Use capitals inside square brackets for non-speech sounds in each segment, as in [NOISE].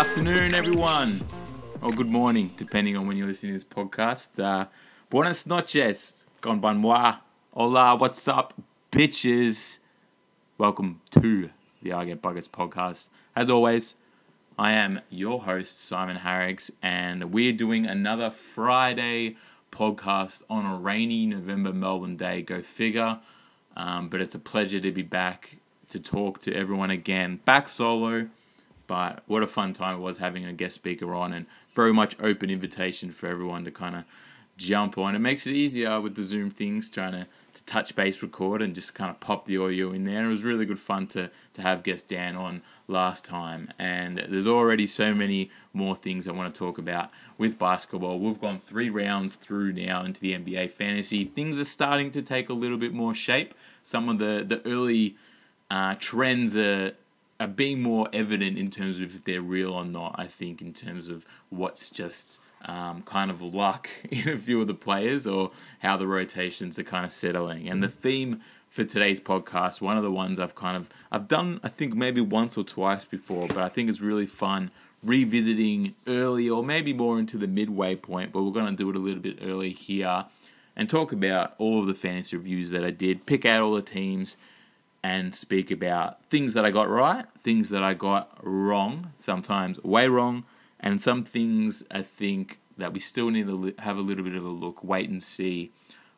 afternoon, everyone, or good morning, depending on when you're listening to this podcast. Uh, buenas noches, con moi. Hola, what's up, bitches? Welcome to the I Get Buckets podcast. As always, I am your host, Simon Harrix, and we're doing another Friday podcast on a rainy November Melbourne day. Go figure. Um, but it's a pleasure to be back to talk to everyone again. Back solo but what a fun time it was having a guest speaker on, and very much open invitation for everyone to kind of jump on. It makes it easier with the Zoom things, trying to, to touch base record and just kind of pop the audio in there. It was really good fun to, to have guest Dan on last time. And there's already so many more things I want to talk about with basketball. We've gone three rounds through now into the NBA fantasy. Things are starting to take a little bit more shape. Some of the, the early uh, trends are are being more evident in terms of if they're real or not. I think in terms of what's just um, kind of luck [LAUGHS] in a few of the players or how the rotations are kind of settling. And the theme for today's podcast, one of the ones I've kind of I've done I think maybe once or twice before, but I think it's really fun revisiting early or maybe more into the midway point, but we're going to do it a little bit early here and talk about all of the fantasy reviews that I did, pick out all the teams and speak about things that I got right, things that I got wrong, sometimes way wrong, and some things I think that we still need to have a little bit of a look, wait and see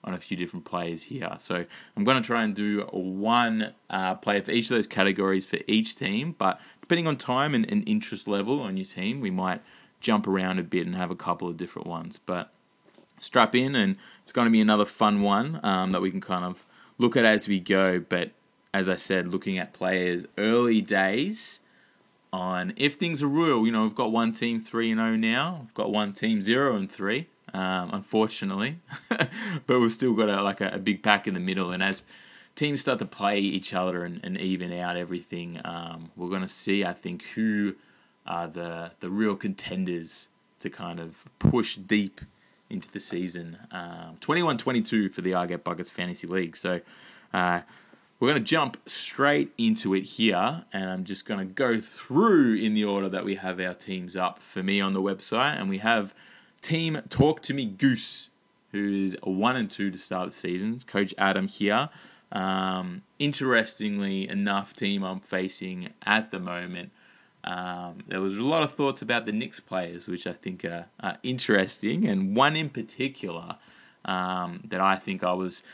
on a few different players here. So I'm going to try and do one uh, player for each of those categories for each team, but depending on time and, and interest level on your team, we might jump around a bit and have a couple of different ones. But strap in, and it's going to be another fun one um, that we can kind of look at as we go. But as I said, looking at players early days on if things are real. You know, we've got one team three and zero oh now. We've got one team zero and three. Um, unfortunately, [LAUGHS] but we've still got a, like a, a, big pack in the middle. And as teams start to play each other and, and even out everything, um, we're going to see, I think, who are the the real contenders to kind of push deep into the season. Um, 21-22 for the I Get Buckets Fantasy League. So. Uh, we're going to jump straight into it here, and I'm just going to go through in the order that we have our teams up for me on the website. And we have Team Talk to Me Goose, who is one and two to start the season. It's Coach Adam here. Um, interestingly enough, team I'm facing at the moment. Um, there was a lot of thoughts about the Knicks players, which I think are, are interesting, and one in particular um, that I think I was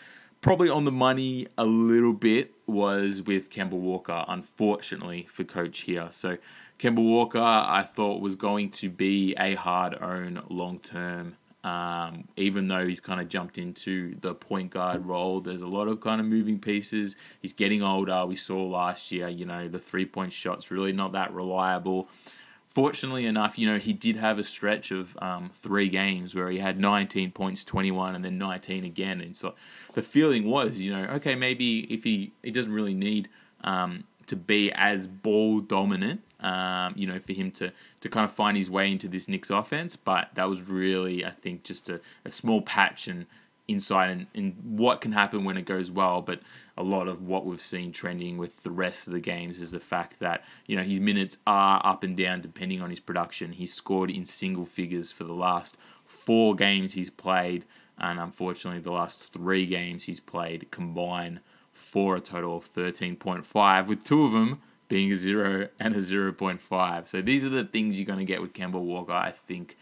probably on the money a little bit was with Kemba Walker, unfortunately for Coach here. So Kemba Walker, I thought was going to be a hard own long term. Um, even though he's kind of jumped into the point guard role, there's a lot of kind of moving pieces. He's getting older. We saw last year, you know, the three point shot's really not that reliable fortunately enough, you know, he did have a stretch of um, three games where he had 19 points, 21, and then 19 again. And so the feeling was, you know, okay, maybe if he he doesn't really need um, to be as ball dominant, um, you know, for him to to kind of find his way into this Knicks offense. But that was really, I think, just a, a small patch and insight in, in what can happen when it goes well. But a lot of what we've seen trending with the rest of the games is the fact that you know his minutes are up and down depending on his production. He's scored in single figures for the last four games he's played and unfortunately, the last three games he's played combine for a total of 13.5, with two of them being a 0 and a 0.5. So these are the things you're going to get with Kemba Walker, I think.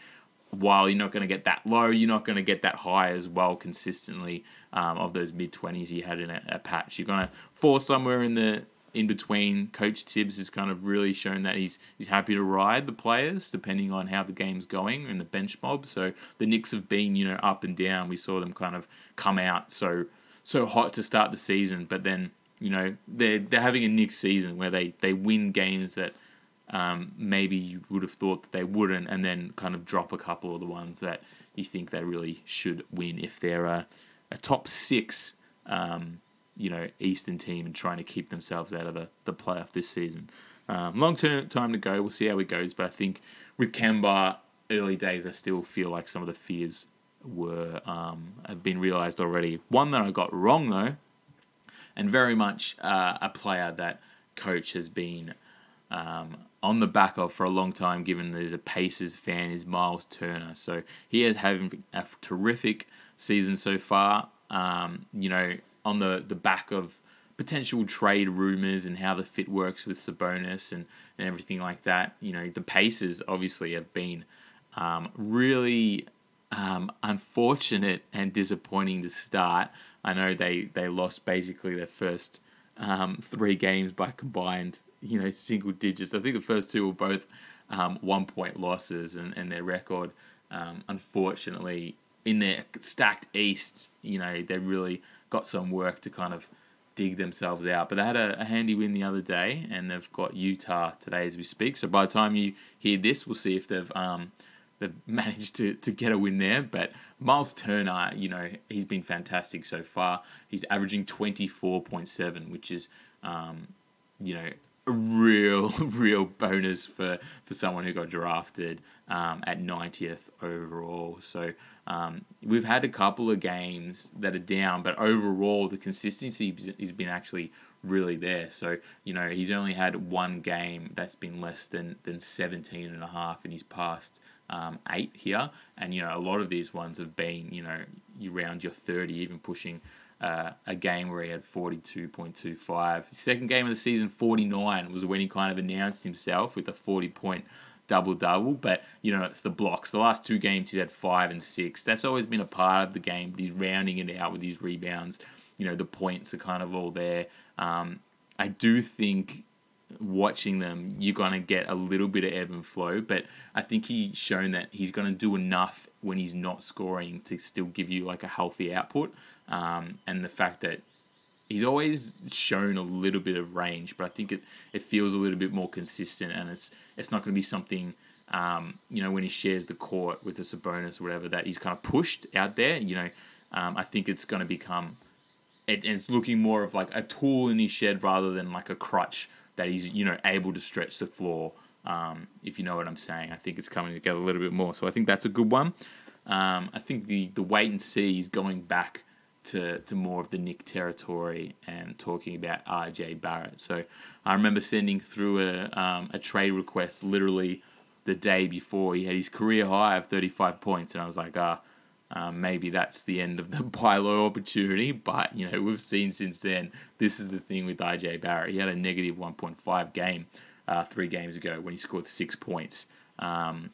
While you're not going to get that low, you're not going to get that high as well consistently um, of those mid 20s you had in a, a patch. You're going to fall somewhere in the in between, Coach Thibs has kind of really shown that he's he's happy to ride the players depending on how the game's going and the bench mob. So the Knicks have been you know up and down. We saw them kind of come out so so hot to start the season, but then you know they're they're having a Knicks season where they they win games that. Um, maybe you would have thought that they wouldn't, and then kind of drop a couple of the ones that you think they really should win if they're a, a top six um, you know Eastern team and trying to keep themselves out of the, the playoff this season. Um, long term time to go. We'll see how it goes. But I think with Kemba, early days, I still feel like some of the fears were um, have been realised already. One that I got wrong though, and very much uh, a player that coach has been um, on the back of for a long time, given there's a Pacers fan, is Miles Turner. So he is having a terrific season so far. Um, you know, on the, the back of potential trade rumors and how the fit works with Sabonis and, and everything like that. You know, the Pacers obviously have been um, really um, unfortunate and disappointing to start. I know they, they lost basically their first um, three games by combined, you know, single digits. I think the first two were both um, one point losses, and, and their record, um, unfortunately, in their stacked East, you know, they really got some work to kind of dig themselves out. But they had a, a, handy win the other day, and they've got Utah today as we speak. So by the time you hear this, we'll see if they've um, they've [LAUGHS] managed to, to get a win there. But Miles Turner, you know, he's been fantastic so far. He's averaging twenty four point seven, which is um, you know a real, [LAUGHS] real bonus for, for someone who got drafted um, at 90th overall. So um, we've had a couple of games that are down, but overall the consistency has been actually really there. So, you know, he's only had one game that's been less than, than 17 and a half in his past um, eight here. And, you know, a lot of these ones have been, you know, you round your 30, even pushing uh, a game where he had 42.25. Second game of the season, 49, was when he kind of announced himself with a 40 point double double. But, you know, it's the blocks. The last two games, he's had five and six. That's always been a part of the game, but he's rounding it out with his rebounds. You know, the points are kind of all there. Um, I do think watching them, you're going to get a little bit of ebb and flow, but I think he's shown that he's going to do enough when he's not scoring to still give you like a healthy output. Um, and the fact that he's always shown a little bit of range, but I think it, it feels a little bit more consistent and it's it's not going to be something, um, you know, when he shares the court with a Sabonis or whatever, that he's kind of pushed out there. You know, um, I think it's going to become, it, it's looking more of like a tool in his shed rather than like a crutch that he's you know able to stretch the floor. Um, if you know what I'm saying, I think it's coming together a little bit more. So I think that's a good one. Um, I think the the wait and see is going back to, to more of the Knick territory and talking about RJ Barrett. So I remember sending through a um, a trade request literally the day before he had his career high of 35 points, and I was like, ah. Um, maybe that's the end of the [LAUGHS] buy low opportunity, but you know we've seen since then. This is the thing with RJ Barrett. He had a negative 1.5 game uh, three games ago when he scored six points, um,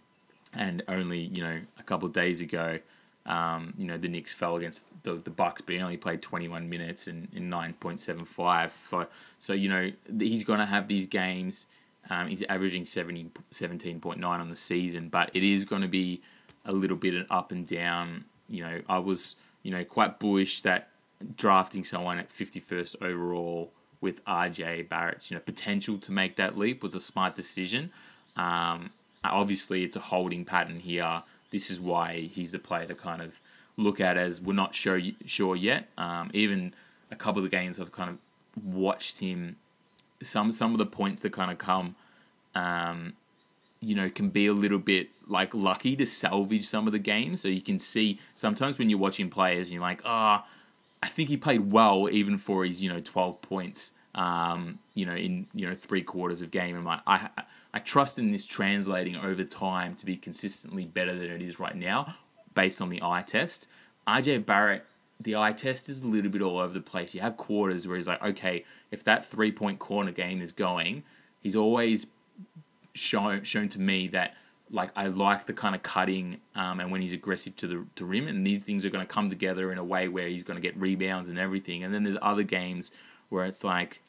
and only you know a couple of days ago, um, you know the Knicks fell against the the Bucks, but he only played 21 minutes in, in 9.75. So, so you know he's going to have these games. Um, he's averaging 70, 17.9 on the season, but it is going to be a little bit up and down. You know, I was you know quite bullish that drafting someone at 51st overall with RJ Barrett's you know potential to make that leap was a smart decision. Um, obviously, it's a holding pattern here. This is why he's the player to kind of look at as we're not sure sure yet. Um, even a couple of the games I've kind of watched him. Some some of the points that kind of come um, you know, can be a little bit like lucky to salvage some of the games. So you can see sometimes when you're watching players and you're like, ah, oh, I think he played well even for his, you know, 12 points, um, you know, in, you know, three quarters of game. And like, I, I trust in this translating over time to be consistently better than it is right now based on the eye test. RJ Barrett, the eye test is a little bit all over the place. You have quarters where he's like, okay, if that three point corner game is going, he's always shown shown to me that like I like the kind of cutting um, and when he's aggressive to the to rim, and these things are going to come together in a way where he's going to get rebounds and everything. And then there's other games where it's like,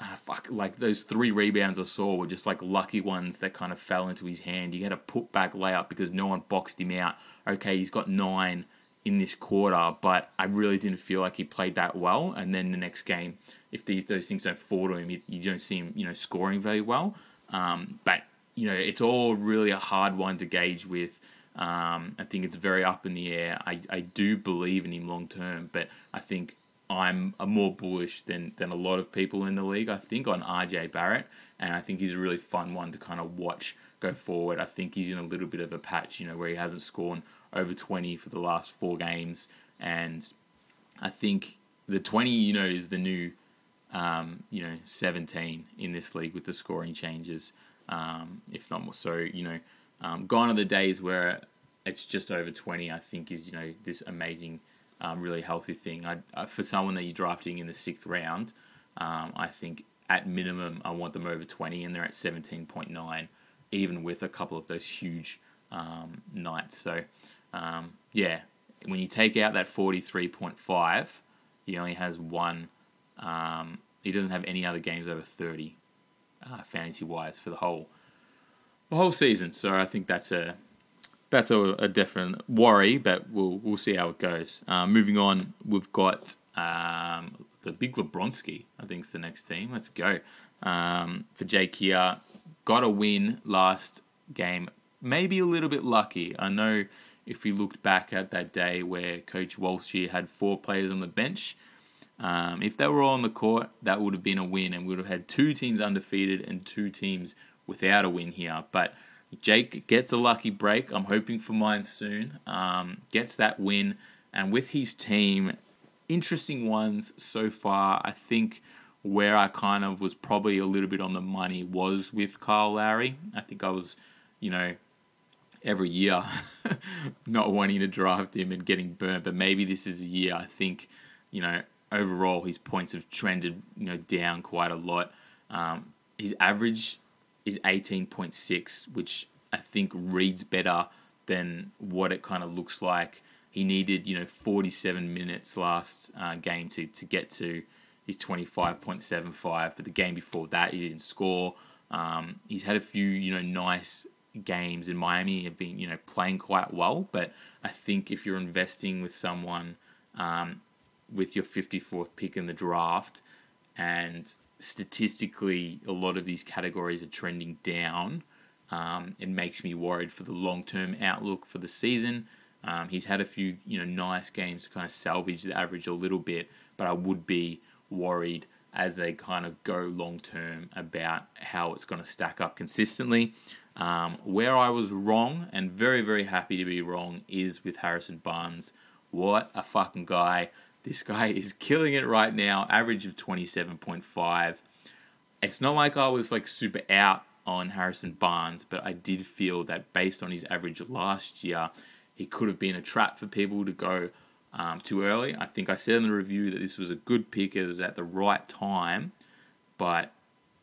uh, fuck, like those three rebounds I saw were just like lucky ones that kind of fell into his hand. He had a put back layup because no one boxed him out. Okay, he's got nine in this quarter, but I really didn't feel like he played that well. And then the next game, if these those things don't fall to him, you don't see him, you know, scoring very well. Um, but you know, it's all really a hard one to gauge with. Um, I think it's very up in the air. I, I do believe in him long term, but I think I'm a more bullish than, than a lot of people in the league. I think on RJ Barrett, and I think he's a really fun one to kind of watch go forward. I think he's in a little bit of a patch, you know, where he hasn't scored over 20 for the last four games, and I think the 20, you know, is the new um, you know, 17 in this league with the scoring changes. um, if not more. So you know, um, gone are the days where it's just over 20. I think is you know this amazing, um, really healthy thing. I, I, for someone that you're drafting in the sixth round, um, I think at minimum I want them over 20, and they're at 17.9, even with a couple of those huge um, nights. So yeah, when you take out that 43.5, he only has one. Um, he doesn't have any other games over 30, uh, fantasy wise, for the whole the whole season. So I think that's a that's a, a definite worry, but we'll we'll see how it goes. Uh, moving on, we've got um, the big Lebronski. I think is the next team. Let's go um, for Jake here. Got a win last game. Maybe a little bit lucky. I know if we looked back at that day where Coach Walsh had four players on the bench, um, if they were all on the court, that would have been a win, and we would have had two teams undefeated and two teams without a win here. But Jake gets a lucky break. I'm hoping for mine soon. Um, gets that win, and with his team, interesting ones so far. I think where I kind of was probably a little bit on the money was with Kyle Lowry. I think I was, you know, every year [LAUGHS] not wanting to draft him and getting burnt, but maybe this is a year. I think, you know, overall his points have trended, you know, down quite a lot. Um, his average is 18.6, which I think reads better than what it kind of looks like. He needed, you know, 47 minutes last uh, game to, to get to his 25.75. But the game before that, he didn't score. Um, he's had a few, you know, nice games in Miami. Have been, you know, playing quite well. But I think if you're investing with someone um, with your 54th pick in the draft and statistically a lot of these categories are trending down. Um, it makes me worried for the long term outlook for the season. Um, he's had a few you know nice games to kind of salvage the average a little bit, but I would be worried as they kind of go long term about how it's going to stack up consistently. Um, where I was wrong and very very happy to be wrong is with Harrison Barnes. What a fucking guy! This guy is killing it right now. Average of 27.5. It's not like I was like super out on Harrison Barnes, but I did feel that based on his average last year, he could have been a trap for people to go um, too early. I think I said in the review that this was a good pick. It was at the right time, but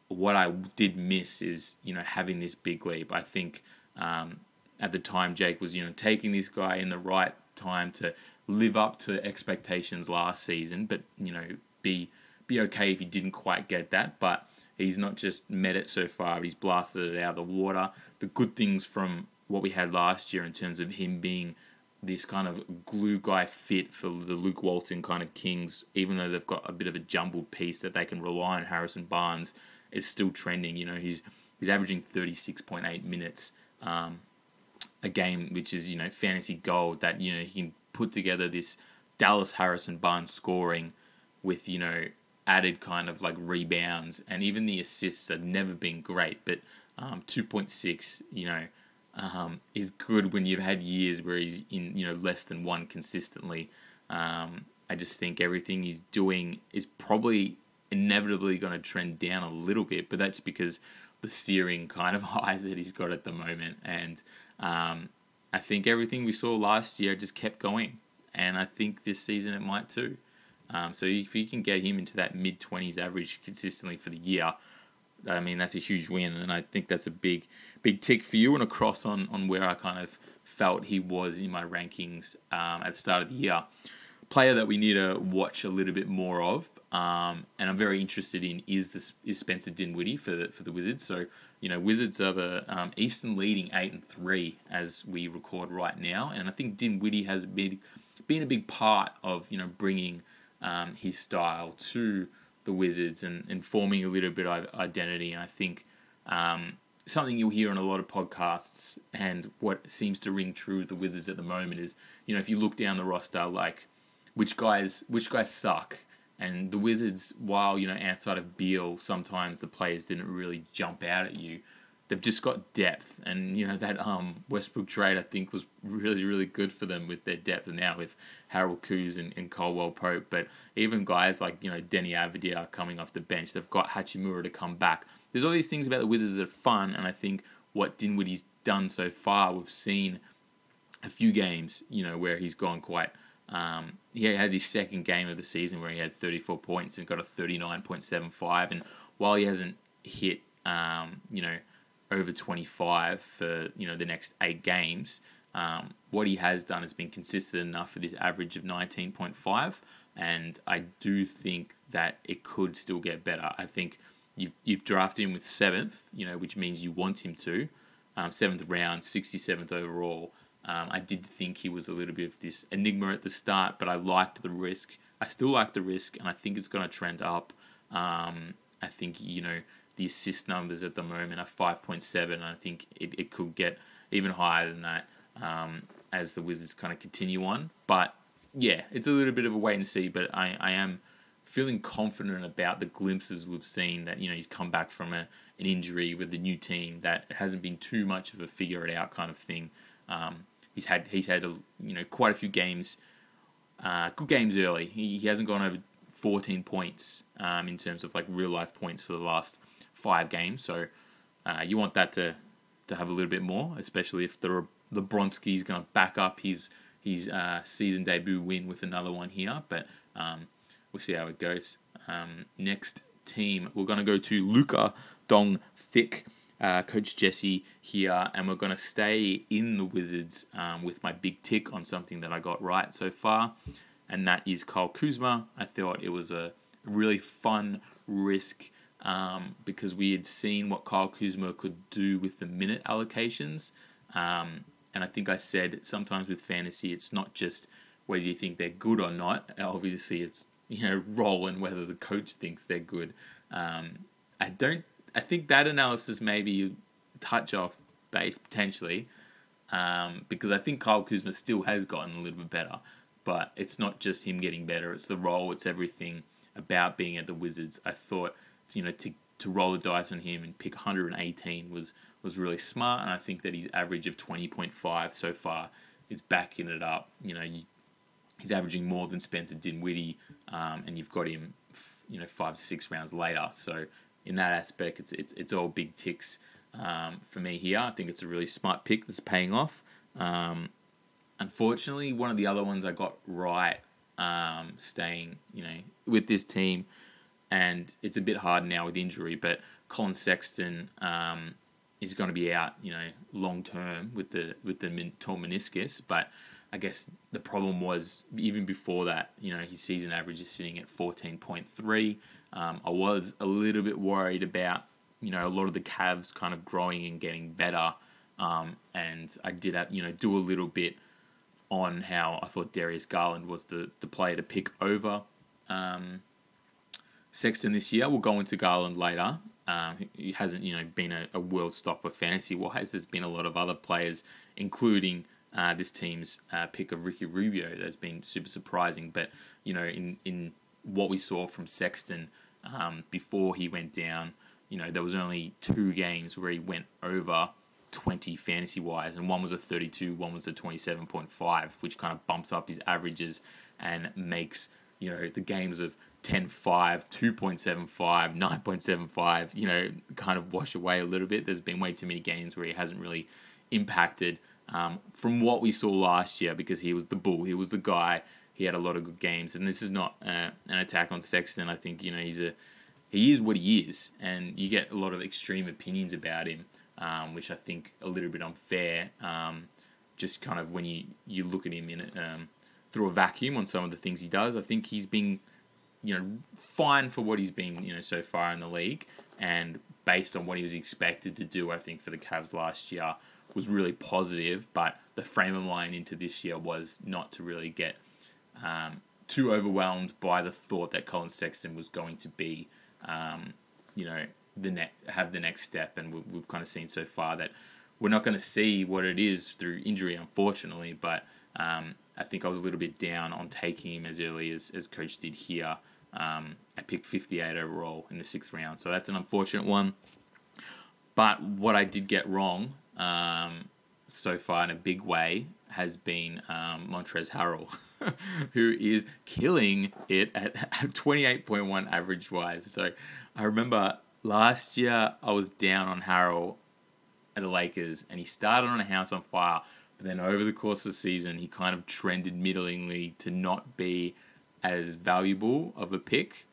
what I did miss is you know having this big leap. I think um, at the time Jake was you know taking this guy in the right time to live up to expectations last season, but you know, be be okay if he didn't quite get that. But he's not just met it so far; he's blasted it out of the water. The good things from what we had last year in terms of him being this kind of glue guy fit for the Luke Walton kind of Kings, even though they've got a bit of a jumbled piece that they can rely on Harrison Barnes, is still trending. You know, he's he's averaging thirty six point eight minutes um, a game, which is you know fantasy gold. That you know he can put together this Dallas Harrison Barnes scoring with, you know, added kind of like rebounds and even the assists have never been great, but um, 2.6, you know, um, is good when you've had years where he's in, you know, less than one consistently. Um, I just think everything he's doing is probably inevitably going to trend down a little bit, but that's because the searing kind of [LAUGHS] highs that he's got at the moment. And um, I think everything we saw last year just kept going, and I think this season it might too. Um, so if you can get him into that mid twenties average consistently for the year, I mean that's a huge win, and I think that's a big big tick for you and a cross on on where I kind of felt he was in my rankings um, at the start of the year. Player that we need to watch a little bit more of, um, and I'm very interested in is this is Spencer Dinwiddie for the for the Wizards. So you know, Wizards are the um, Eastern leading eight and three as we record right now, and I think Dinwiddie has been been a big part of you know bringing um, his style to the Wizards and, and forming a little bit of identity. And I think um, something you'll hear on a lot of podcasts and what seems to ring true with the Wizards at the moment is you know if you look down the roster like which guys which guys suck and the Wizards, while you know outside of Beal, sometimes the players didn't really jump out at you. They've just got depth, and you know that um, Westbrook trade I think was really really good for them with their depth, now with Harrell Kuz and, and Caldwell Pope. But even guys like you know Deni Avdija coming off the bench, they've got Hachimura to come back. there's all these things about the Wizards that are fun, and I think what Dinwiddie's done so far, we've seen a few games, you know, where he's gone quite. Um, he had his second game of the season where he had 34 points and got a 39.75, and while he hasn't hit, um, you know, over 25 for you know the next eight games, um, what he has done has been consistent enough for this average of 19.5, and I do think that it could still get better. I think you've, you've drafted him with seventh, you know, which means you want him to. Um, seventh round, 67th overall. Um, I did think he was a little bit of this enigma at the start, but I liked the risk. I still like the risk, and I think it's going to trend up. Um, I think, you know, the assist numbers at the moment are 5.7, and I think it, it could get even higher than that um, as the Wizards kind of continue on. But yeah, it's a little bit of a wait and see, but I, I am feeling confident about the glimpses we've seen that you know he's come back from a, an injury with a new team that hasn't been too much of a figure it out kind of thing. Um, he's had he's had a, you know quite a few games, uh, good games early. He, he hasn't gone over 14 points um, in terms of like real life points for the last five games. So uh, you want that to to have a little bit more, especially if the the is going to back up his his uh, season debut win with another one here. But um, we'll see how it goes. Um, next team, we're going to go to Luca Dong Thick, uh, Coach Jesse here, and we're going to stay in the Wizards um, with my big tick on something that I got right so far, and that is Kyle Kuzma. I thought it was a really fun risk um, because we had seen what Kyle Kuzma could do with the minute allocations. Um, and I think I said sometimes with fantasy, it's not just whether you think they're good or not. Obviously, it's you know role and whether the coach thinks they're good. Um, I don't. I think that analysis maybe touch off base potentially um, because I think Kyle Kuzma still has gotten a little bit better, but it's not just him getting better. It's the role. It's everything about being at the Wizards. I thought you know to to roll the dice on him and pick 118 was was really smart, and I think that his average of 20.5 so far is backing it up. You know, you, he's averaging more than Spencer Dinwiddie, um, and you've got him, you know, five six rounds later. So in that aspect, it's it's, it's all big ticks um, for me here. I think it's a really smart pick that's paying off. Um, unfortunately, one of the other ones I got right, um, staying, you know, with this team, and it's a bit hard now with injury, but Collin Sexton um, is going to be out, you know, long term with the with the torn meniscus. But I guess the problem was even before that, you know, his season average is sitting at fourteen point three. Um, I was a little bit worried about, you know, a lot of the Cavs kind of growing and getting better. Um, and I did, have, you know, do a little bit on how I thought Darius Garland was the, the player to pick over um, Sexton this year. We'll go into Garland later. Um, he hasn't, you know, been a, a world stopper fantasy wise. There's been a lot of other players, including uh, this team's uh, pick of Ricky Rubio, that's been super surprising. But you know, in in what we saw from Sexton um, before he went down, you know, there was only two games where he went over 20 fantasy wise, and one was a 32, one was a 27.5, which kind of bumps up his averages and makes you know the games of 10.5, 2.75, 9.75, you know, kind of wash away a little bit. There's been way too many games where he hasn't really impacted um, from what we saw last year because he was the bull, he was the guy. He had a lot of good games, and this is not uh, an attack on Sexton. I think you know he's a he is what he is, and you get a lot of extreme opinions about him, um, which I think a little bit unfair. Um, just kind of when you you look at him in um, through a vacuum on some of the things he does, I think he's been you know, fine for what he's been, you know, so far in the league, and based on what he was expected to do, I think for the Cavs last year was really positive. But the frame of mind into this year was not to really get um, too overwhelmed by the thought that Collin Sexton was going to be, um, you know, the net have the next step, and we've, we've kind of seen so far that we're not going to see what it is through injury, unfortunately. But um, I think I was a little bit down on taking him as early as, as coach did here. Um, I picked 58 overall in the sixth round, so that's an unfortunate one. But what I did get wrong um, so far in a big way has been um, Montrezl Harrell, [LAUGHS] who is killing it at, at 28.1 average wise. So I remember last year I was down on Harrell at the Lakers, and he started on a house on fire. But then over the course of the season, he kind of trended middlingly to not be as valuable of a pick.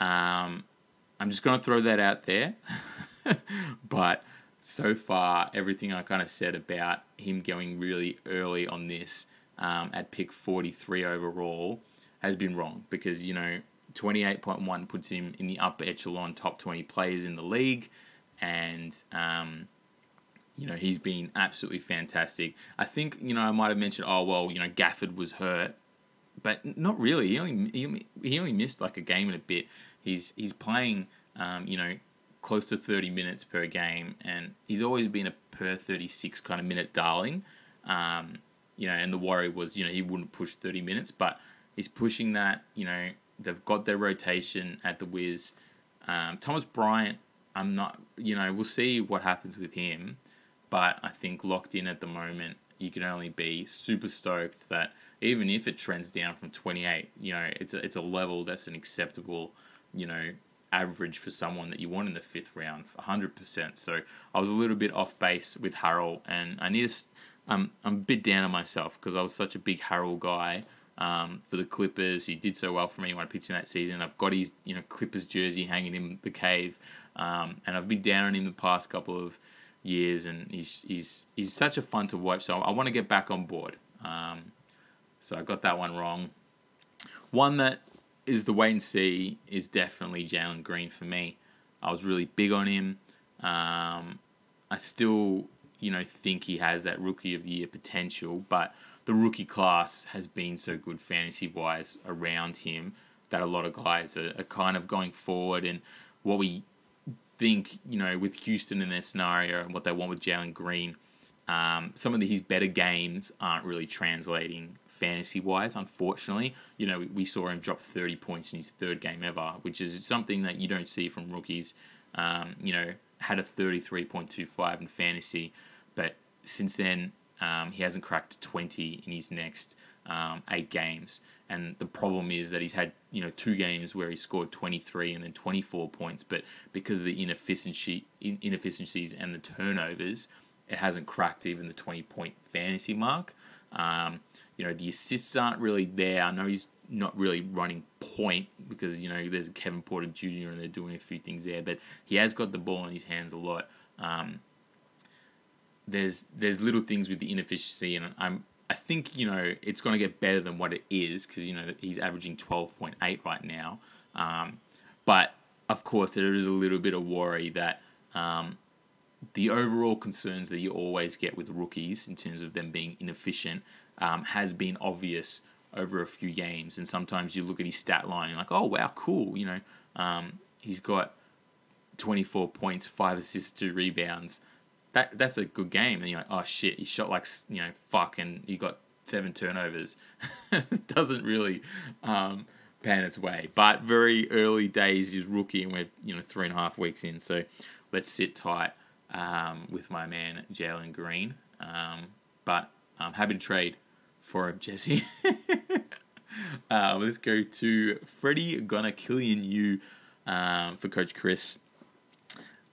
Um, I'm just going to throw that out there. [LAUGHS] but so far, everything I kind of said about him going really early on this um, at pick 43 overall has been wrong because, you know, 28.1 puts him in the upper echelon top 20 players in the league. And, um, you know, he's been absolutely fantastic. I think, you know, I might have mentioned, oh, well, you know, Gafford was hurt. But not really. He only, he he only missed like a game and a bit. He's, he's playing, um, you know, close to 30 minutes per game, and he's always been a per 36 kind of minute darling. Um, you know, and the worry was, you know, he wouldn't push 30 minutes, but he's pushing that. You know, they've got their rotation at the Wiz. Um, Thomas Bryant, I'm not, you know, we'll see what happens with him, but I think locked in at the moment, you can only be super stoked that even if it trends down from 28, you know, it's a, it's a level that's an acceptable, you know, average for someone that you want in the fifth round, 100%. So I was a little bit off base with Harrell, and I need to, um, I'm a bit down on myself because I was such a big Harrell guy. Um, for the Clippers, he did so well for me when I picked him that season. I've got his you know Clippers jersey hanging in the cave, um, and I've been down on him the past couple of years, and he's he's he's such a fun to watch. So I want to get back on board. Um, so I got that one wrong. One that is the wait and see is definitely Jalen Green for me. I was really big on him. Um, I still, you know, think he has that rookie of the year potential, but the rookie class has been so good fantasy wise around him that a lot of guys are, are kind of going forward and what we think, you know, with Houston in their scenario and what they want with Jalen Green um, some of his better games aren't really translating fantasy wise, unfortunately. You know, we, we, saw him drop 30 points in his third game ever, which is something that you don't see from rookies. Um, you know, had a 33.25 in fantasy, but since then, um, he hasn't cracked 20 in his next um, eight games. And the problem is that he's had you know two games where he scored 23 and then 24 points, but because of the inefficiency inefficiencies and the turnovers, it hasn't cracked even the 20 point fantasy mark. Um, you know, the assists aren't really there. I know he's not really running point because, you know, there's Kevin Porter Jr. and they're doing a few things there, but he has got the ball in his hands a lot. Um, there's there's little things with the inefficiency, and I'm I think you know it's going to get better than what it is because you know he's averaging 12.8 right now. Um, but of course, there is a little bit of worry that um, the overall concerns that you always get with rookies in terms of them being inefficient um, has been obvious over a few games. And sometimes you look at his stat line and like, oh wow, cool. You know, um, he's got 24 points, five assists, two rebounds. That that's a good game. And you're like, oh shit, he shot like you know fuck, and he got seven turnovers. [LAUGHS] Doesn't really. Um, pan its way, but very early days. He's rookie, and we're you know three and a half weeks in, so let's sit tight um, with my man Jalen Green. Um, but I'm happy to trade for him, Jesse. [LAUGHS] uh, let's go to Freddie Gonna Killian You um, for Coach Chris.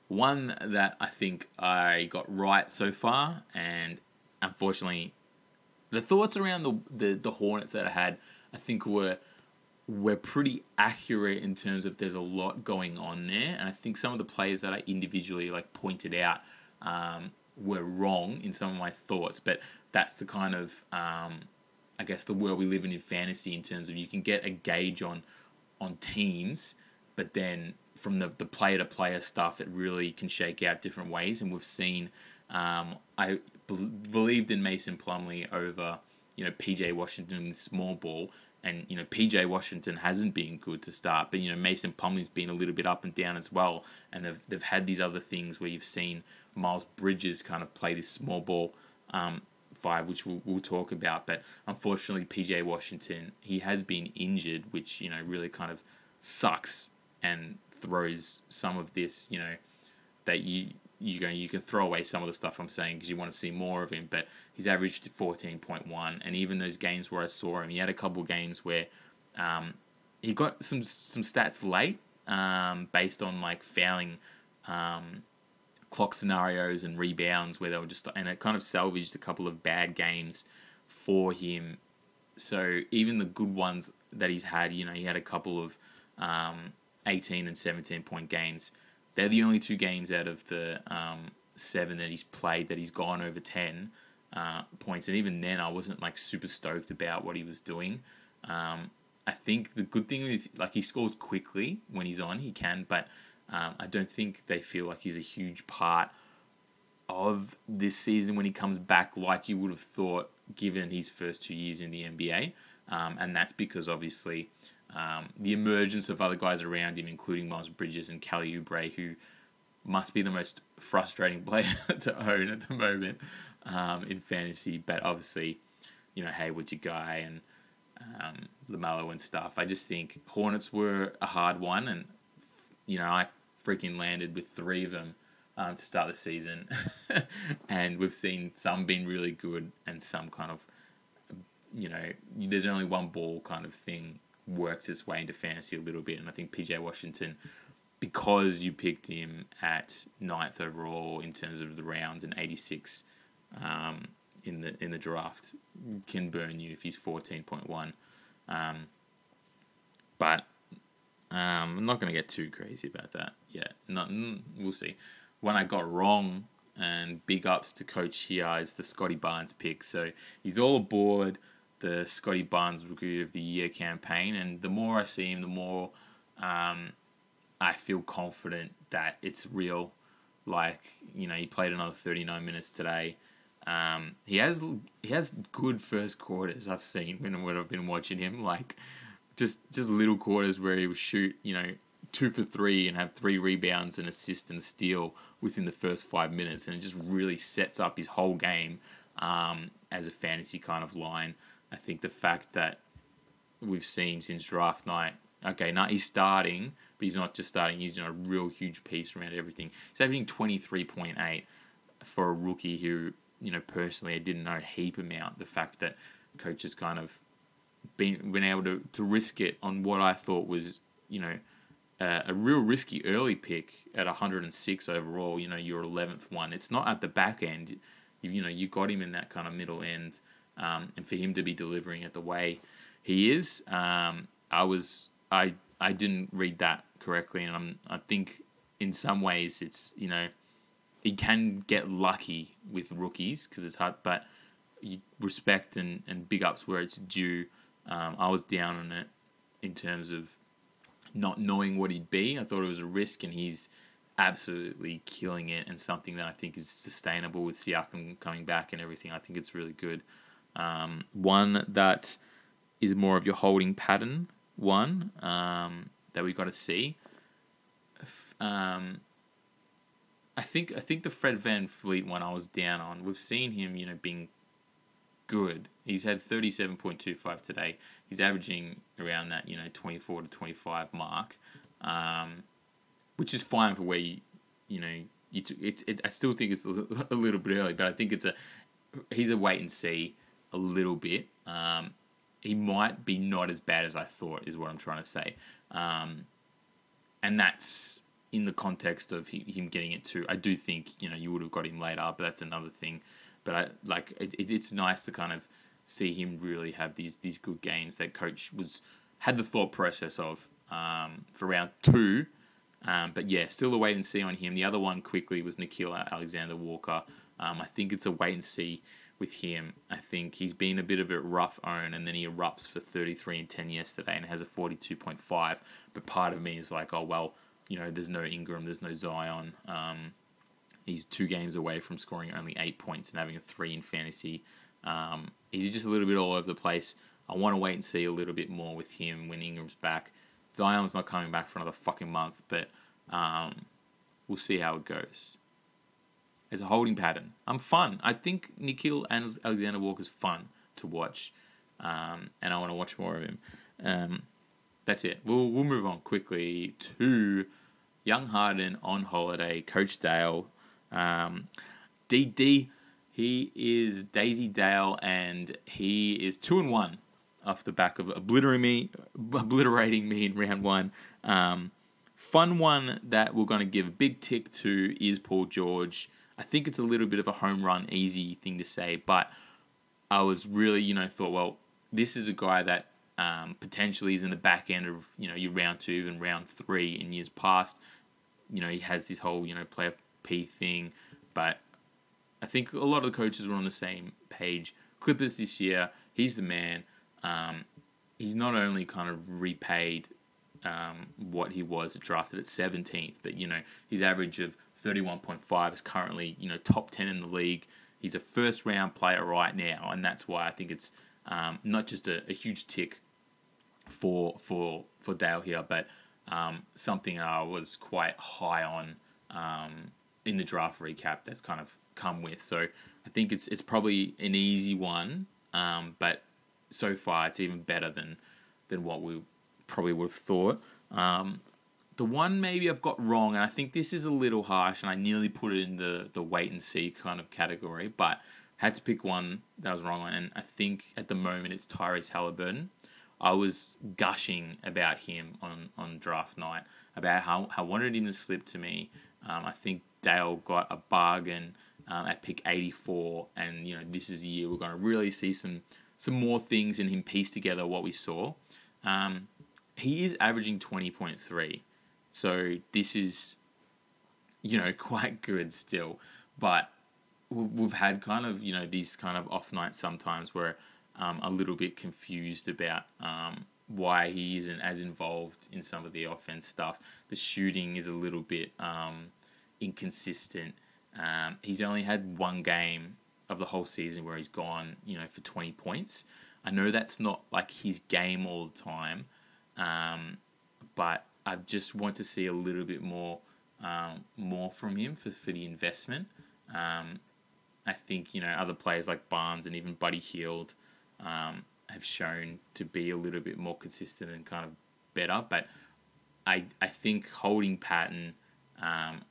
One that I think I got right so far, and unfortunately, the thoughts around the, the, the Hornets that I had, I think were we're pretty accurate in terms of there's a lot going on there, and I think some of the players that I individually like pointed out um, were wrong in some of my thoughts. But that's the kind of um, I guess the world we live in in fantasy in terms of you can get a gauge on on teams, but then from the the player to player stuff, it really can shake out different ways, and we've seen. Um, I be- believed in Mason Plumlee over you know PJ Washington in small ball and you know PJ Washington hasn't been good to start, but you know Mason Plumlee's been a little bit up and down as well, and they've they've had these other things where you've seen Miles Bridges kind of play this small ball um, five, which we'll, we'll talk about, but unfortunately PJ Washington he has been injured, which you know really kind of sucks and throws some of this you know that you you go you can throw away some of the stuff I'm saying because you want to see more of him. But he's averaged 14.1, and even those games where I saw him, he had a couple games where um, he got some some stats late, um, based on like fouling um, clock scenarios and rebounds where they were just and it kind of salvaged a couple of bad games for him. So even the good ones that he's had, you know, he had a couple of um, 18 and 17 point games. They're the only two games out of the um, seven that he's played that he's gone over 10 uh, points. And even then, I wasn't like super stoked about what he was doing. Um, I think the good thing is like he scores quickly when he's on, he can, but um, I don't think they feel like he's a huge part of this season when he comes back, like you would have thought, given his first two years in the NBA. Um, and that's because obviously um, the emergence of other guys around him, including Miles Bridges and Kelly Oubre, who must be the most frustrating [LAUGHS] player to own at the moment um, in fantasy. But obviously, you know, Hayward's your guy and um, LaMelo and stuff. I just think Hornets were a hard one, and you know, I freaking landed with three of them um, to start the season, [LAUGHS] and we've seen some been really good and some kind of, you know, there's only one ball kind of thing works its way into fantasy a little bit, and I think PJ Washington. Because you picked him at ninth overall in terms of the rounds and 86 um, in the in the draft, can burn you if he's 14.1. Um, but um, I'm not going to get too crazy about that yet. Not, we'll see. When I got wrong, and big ups to Coach here is the Scottie Barnes pick. So he's all aboard the Scottie Barnes Rookie of the Year campaign, and the more I see him, the more um, I feel confident that it's real. Like you know, he played another 39 minutes today. Um, he has he has good first quarters I've seen when, when I've been watching him. Like just just little quarters where he would shoot, you know, two for three and have three rebounds and assist and steal within the first five minutes, and it just really sets up his whole game um, as a fantasy kind of line. I think the fact that we've seen since draft night, okay, now he's starting, but he's not just starting; he's know, a real huge piece around everything. He's averaging twenty three point eight for a rookie who, you know, personally I didn't know heap amount. The fact that coaches kind of been been able to, to risk it on what I thought was you know uh, a real risky early pick at 106 overall. You know your 11th one. It's not at the back end. You, you know you got him in that kind of middle end, um, and for him to be delivering it the way he is, um, I was I I didn't read that correctly, and I'm I think in some ways it's you know he can get lucky with rookies because it's hard, but respect and, and big ups where it's due um, I was down on it in terms of not knowing what he'd be. I thought it was a risk, and he's absolutely killing it, and something that I think is sustainable with Siakam coming back and everything. I think it's really good. Um, one that is more of your holding pattern one um, that we've got to see. Um, I think I think the Fred VanVleet one I was down on. We've seen him, you know, being good. He's had 37.25 today. He's averaging around that, you know, 24 to 25 mark, um, which is fine for where you, you know, you t- it, it, I still think it's [LAUGHS] a little bit early, but I think it's a, he's a wait and see a little bit. Um, he might be not as bad as I thought, is what I'm trying to say. Um, and that's in the context of him getting it too. I do think, you know, you would have got him later, but that's another thing. But I like it, it's nice to kind of see him really have these these good games that coach was had the thought process of um, for round two. Um, but yeah, still a wait and see on him. The other one quickly was Nickeil Alexander Walker. Um, I think it's a wait and see with him. I think he's been a bit of a rough own, and then he erupts for 33 and 10 yesterday and has a 42.5. But part of me is like, oh, well, you know, there's no Ingram, there's no Zion. Um, He's two games away from scoring only eight points and having a three in fantasy. Um, he's just a little bit all over the place. I want to wait and see a little bit more with him when Ingram's back. Zion's not coming back for another fucking month, but um, we'll see how it goes. It's a holding pattern. I'm fun. I think Nickeil and Alexander Walker's fun to watch, um, and I want to watch more of him. Um, that's it. We'll we'll move on quickly to Young Harden on holiday. Coach Dale um, DD, he is Daisy Dale, and he is two and one off the back of obliterating me, obliterating me in round one. Um, fun one that we're going to give a big tick to is Paul George. I think it's a little bit of a home run, easy thing to say, but I was really, you know, thought, well, this is a guy that um, potentially is in the back end of, you know, your round two and round three in years past. You know, he has this whole, you know, Playoff P thing, but I think a lot of the coaches were on the same page. Clippers this year, he's the man. Um, he's not only kind of repaid um, what he was drafted at 17th, but you know his average of 31.5 is currently you know top 10 in the league. He's a first round player right now, and that's why I think it's um, not just a, a, huge tick for for for Dale here, but um, something I was quite high on um, in the draft recap. That's kind of come with. So I think it's it's probably an easy one, um, but so far it's even better than than what we probably would have thought. Um, the one maybe I've got wrong, and I think this is a little harsh, and I nearly put it in the the wait and see kind of category, but had to pick one that I was wrong on, and I think at the moment it's Tyrese Halliburton. I was gushing about him on, on draft night, about how, how I wanted him to slip to me. Um, I think Dale got a bargain um, at pick 84, and you know this is the year we're going to really see some some more things in him piece together what we saw. Um, he is averaging 20.3, so this is you know [LAUGHS] quite good still, but we've, had kind of you know these kind of off nights sometimes where I'm a little bit confused about um, why he isn't as involved in some of the offense stuff. The shooting is a little bit um, inconsistent. Um, he's only had one game of the whole season where he's gone, you know, for 20 points. I know that's not like his game all the time, um, but I just want to see a little bit more, um, more from him for, for the investment. Um, I think you know other players like Barnes and even Buddy Hield um, have shown to be a little bit more consistent and kind of better, but I I think holding Patton um,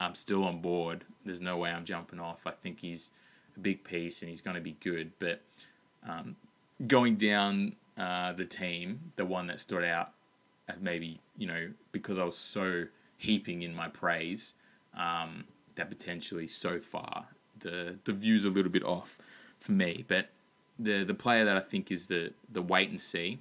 I'm still on board. There's no way I'm jumping off. I think he's a big piece and he's going to be good. But um, going down uh, the team, the one that stood out, maybe you know because I was so heaping in my praise, um, that potentially so far the the view's a little bit off for me. But the the player that I think is the the wait and see,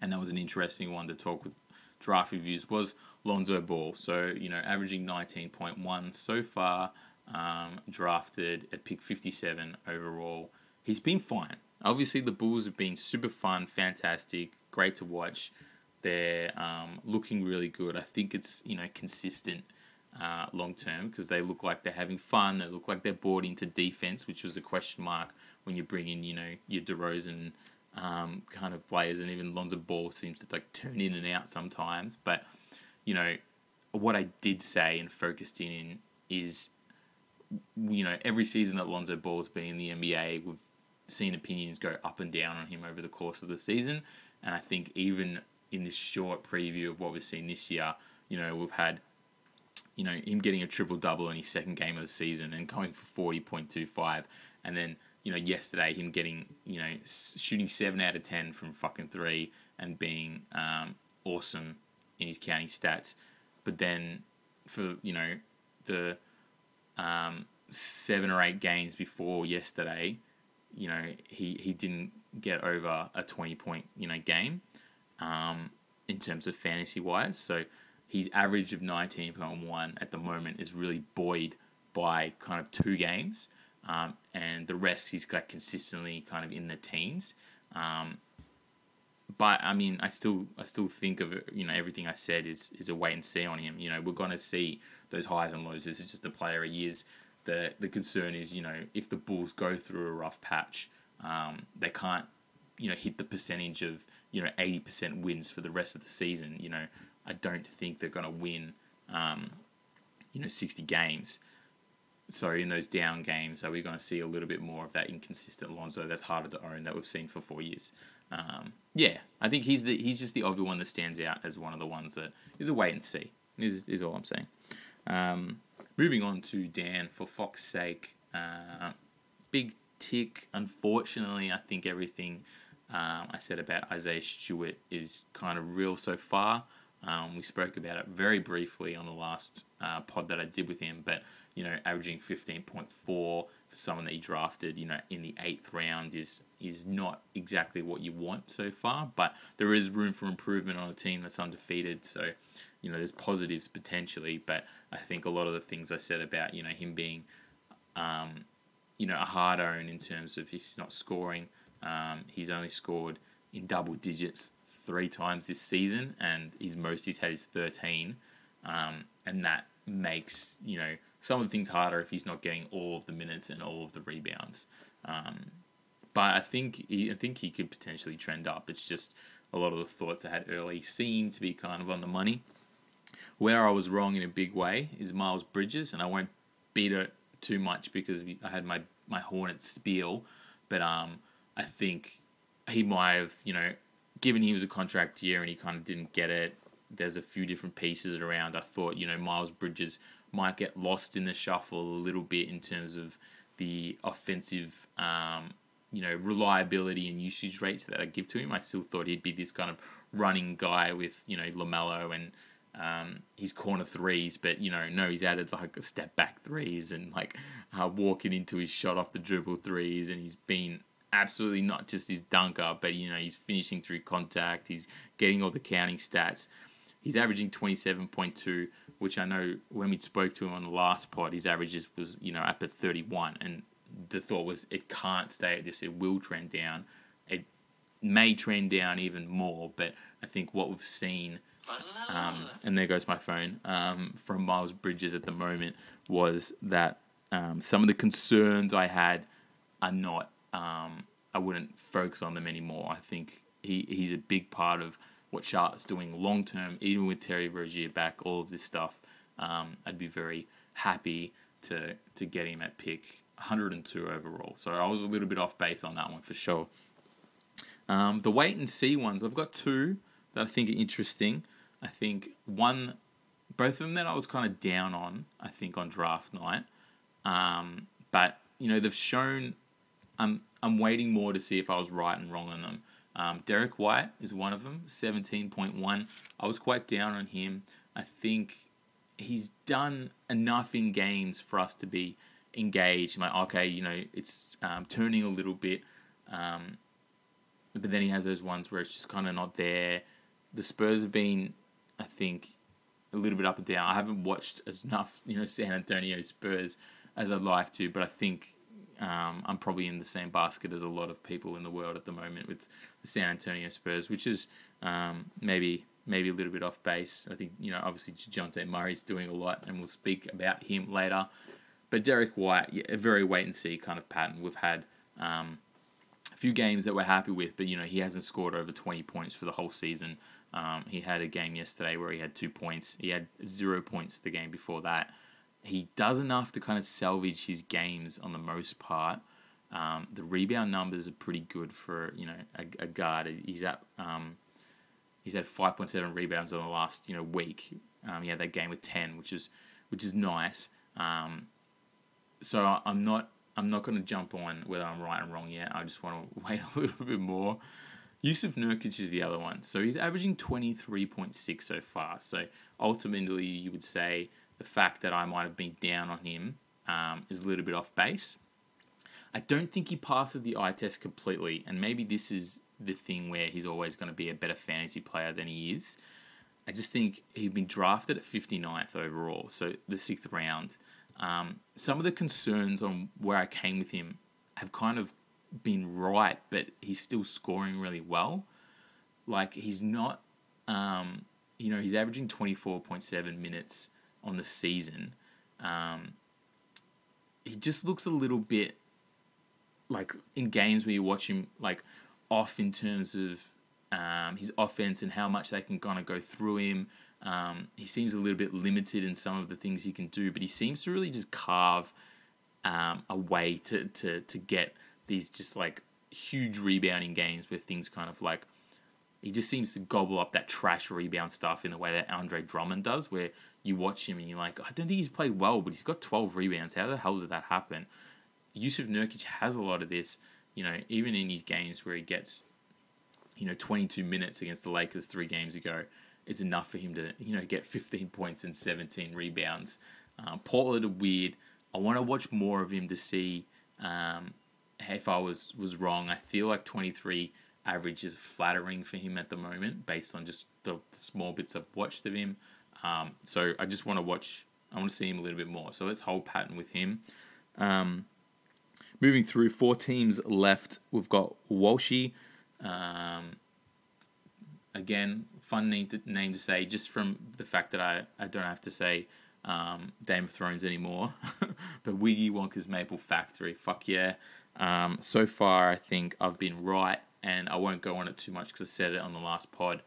and that was an interesting one to talk with draft reviews was Lonzo Ball. So, you know, averaging 19.1 so far, um, drafted at pick 57 overall. He's been fine. Obviously, the Bulls have been super fun, fantastic, great to watch. They're um, looking really good. I think it's, you know, consistent uh, long term because they look like they're having fun. They look like they're bought into defense, which was a question mark when you bring in, you know, your DeRozan um, kind of players, and even Lonzo Ball seems to like turn in and out sometimes. But you know, what I did say and focused in is, you know, every season that Lonzo Ball's been in the NBA, we've seen opinions go up and down on him over the course of the season, and I think even in this short preview of what we've seen this year, you know, we've had you know, him getting a triple double in his second game of the season and going for 40.25. And then you know, yesterday him getting, you know, shooting seven out of ten from fucking three and being um, awesome in his counting stats, but then for you know the um, seven or eight games before yesterday, you know, he he didn't get over a twenty point you know game um, in terms of fantasy wise. So his average of nineteen point one at the moment is really buoyed by kind of two games um, and the rest he's got consistently kind of in the teens. Um, but I mean, I still I still think of. You know, everything I said is is a wait and see on him. You know, we're gonna see those highs and lows. This is just a player he is. The the concern is, you know, if the Bulls go through a rough patch, um, they can't, you know, hit the percentage of you know eighty percent wins for the rest of the season. You know, I don't think they're gonna win. Um, you know, sixty games so in those down games, are we going to see a little bit more of that inconsistent Lonzo that's harder to own that we've seen for four years? Um, yeah, I think he's the he's just the obvious one that stands out as one of the ones that is a wait and see. Is is all I'm saying. Um, moving on to Dan for Fox's sake, uh, big tick. Unfortunately, I think everything um, I said about Isaiah Stewart is kind of real so far. Um, we spoke about it very briefly on the last uh, pod that I did with him, but you know, averaging 15.4 for someone that he drafted, you know, in the eighth round is is not exactly what you want so far, but there is room for improvement on a team that's undefeated. So, you know, there's positives potentially, but I think a lot of the things I said about, you know, him being, um, you know, a hard own in terms of if he's not scoring, um, he's only scored in double digits three times this season, and his most he's had is 13. Um, and that makes, you know, some of the things harder if he's not getting all of the minutes and all of the rebounds. Um, but I think he, I think he could potentially trend up. It's just a lot of the thoughts I had early seem to be kind of on the money. Where I was wrong in a big way is Miles Bridges, and I won't beat it too much because I had my my Hornet spiel, but um, I think he might have you know given he was a contract year and he kind of didn't get it. There's a few different pieces around. I thought you know Miles Bridges might get lost in the shuffle a little bit in terms of the offensive, um, you know, reliability and usage rates that I give to him. I still thought he'd be this kind of running guy with you know LaMelo and um, his corner threes, but you know, no, he's added like a step back threes and like uh, walking into his shot off the dribble threes, and he's been absolutely not just his dunker, but you know, he's finishing through contact, he's getting all the counting stats. He's averaging 27.2 which I know when we spoke to him on the last pod, his averages was you know up at 31, and the thought was it can't stay at this; it will trend down. It may trend down even more, but I think what we've seen, um, and there goes my phone um, from Miles Bridges at the moment, was that um, some of the concerns I had are not. Um, I wouldn't focus on them anymore. I think he, he's a big part of what Charlotte's doing long term, even with Terry Rozier back, all of this stuff. Um, I'd be very happy to to get him at pick 102 overall. So I was a little bit off base on that one for sure. Um, the wait and see ones, I've got two that I think are interesting. I think one, both of them that I was kind of down on. I think on draft night, um, but you know they've shown. I'm I'm waiting more to see if I was right and wrong on them. Um, Derrick White is one of them, 17.1. I was quite down on him. I think he's done enough in games for us to be engaged. I'm like, okay, you know, it's um, turning a little bit. Um, but then he has those ones where it's just kind of not there. The Spurs have been, I think, a little bit up and down. I haven't watched as enough, you know, San Antonio Spurs as I'd like to, but I think um, I'm probably in the same basket as a lot of people in the world at the moment with the San Antonio Spurs, which is um, maybe maybe a little bit off base. I think you know obviously Dejounte Murray's doing a lot, and we'll speak about him later. But Derrick White, a very wait and see kind of pattern. We've had um, a few games that we're happy with, but you know he hasn't scored over 20 points for the whole season. Um, he had a game yesterday where he had two points. He had zero points the game before that he does enough to kind of salvage his games on the most part. Um, the rebound numbers are pretty good for you know a, a guard. He's at um, he's had five point seven rebounds on the last you know week. Um, he had that game with ten, which is which is nice. Um, so I'm not I'm not going to jump on whether I'm right and wrong yet. I just want to [LAUGHS] wait a little bit more. Jusuf Nurkic is the other one. So he's averaging 23.6 so far. So ultimately, you would say the fact that I might have been down on him um, is a little bit off base. I don't think he passes the eye test completely, and maybe this is the thing where he's always going to be a better fantasy player than he is. I just think he'd been drafted at 59th overall, so the sixth round. Um, some of the concerns on where I came with him have kind of been right, but he's still scoring really well. Like he's not, um, you know, he's averaging 24.7 minutes on the season. Um, he just looks a little bit like in games where you watch him like off in terms of um, his offense and how much they can kind of go through him. Um, he seems a little bit limited in some of the things he can do, but he seems to really just carve um, a way to, to, to get these just like huge rebounding games where things kind of like he just seems to gobble up that trash rebound stuff in the way that Andre Drummond does, where you watch him and you're like, I don't think he's played well, but he's got 12 rebounds. How the hell did that happen? Jusuf Nurkic has a lot of this, you know, even in his games where he gets, you know, 22 minutes against the Lakers three games ago. it's enough for him to you know get 15 points and 17 rebounds. Um, Portland are weird. I want to watch more of him to see um, if I was was wrong. I feel like 23 average is flattering for him at the moment based on just the, the small bits I've watched of him. Um, so I just want to watch. I want to see him a little bit more. So let's hold pattern with him. Um, moving through, four teams left. We've got Walshy. Um, again, fun name to, name to say just from the fact that I, I don't have to say um, Game of Thrones anymore. [LAUGHS] but Wiggy Wonka's Maple Factory, fuck yeah. Um, so far, I think I've been right, and I won't go on it too much because I said it on the last pod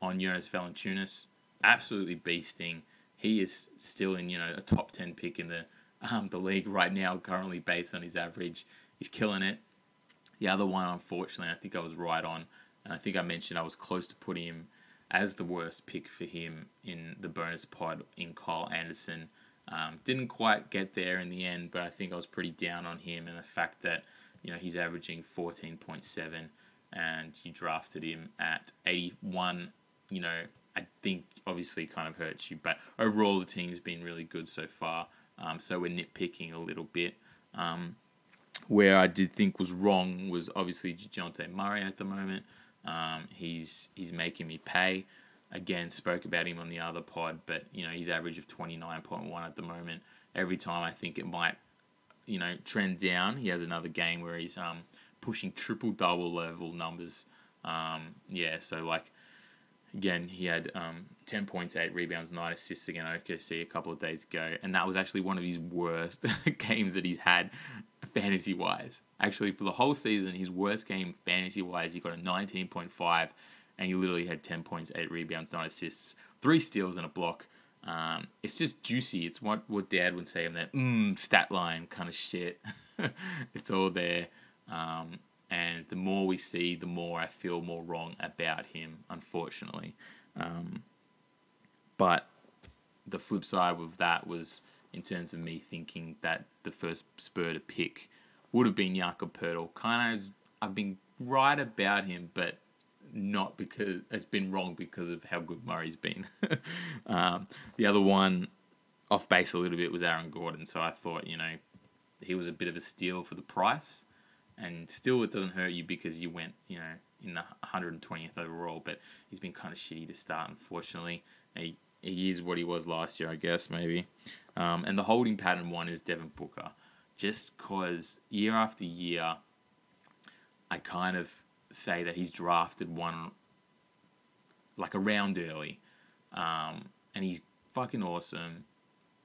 on Jonas Valanciunas. Absolutely beasting. He is still in you know a top ten pick in the um, the league right now, currently based on his average. He's killing it. The other one, unfortunately, I think I was right on, and I think I mentioned I was close to putting him as the worst pick for him in the bonus pod in Kyle Anderson. Um, didn't quite get there in the end, but I think I was pretty down on him and the fact that you know he's averaging 14.7 and you drafted him at 81. You know, I think obviously kind of hurts you, but overall the team's been really good so far. Um, so we're nitpicking a little bit. Um, where I did think was wrong was obviously Dejounte Murray at the moment. Um, he's he's making me pay. Again, spoke about him on the other pod, but you know his average of twenty nine point one at the moment. Every time I think it might, you know, trend down. He has another game where he's um pushing triple double level numbers. Um, yeah, so like again, he had um, 10 points, 8 rebounds, 9 assists against OKC a couple of days ago. And that was actually one of his worst [LAUGHS] games that he's had fantasy wise. Actually, for the whole season, his worst game fantasy wise, he got a 19.5 and he literally had 10 points, 8 rebounds, 9 assists, 3 steals, and a block. Um, it's just juicy. It's what, what dad would say in that mm, stat line kind of shit. [LAUGHS] it's all there. Um, and the more we see, the more I feel more wrong about him, unfortunately. Um, but the flip side of that was in terms of me thinking that the first spur to pick would have been Jakob Poeltl. Kind of, I've been right about him, but not because it's been wrong because of how good Murray's been. [LAUGHS] um, the other one off base a little bit was Aaron Gordon, so I thought you know he was a bit of a steal for the price, and still it doesn't hurt you because you went you know in the 120th overall, but he's been kind of shitty to start, unfortunately. He, he is what he was last year, I guess, maybe. Um, and the holding pattern one is Devin Booker. Just because year after year, I kind of say that he's drafted one like a round early. Um, and he's fucking awesome.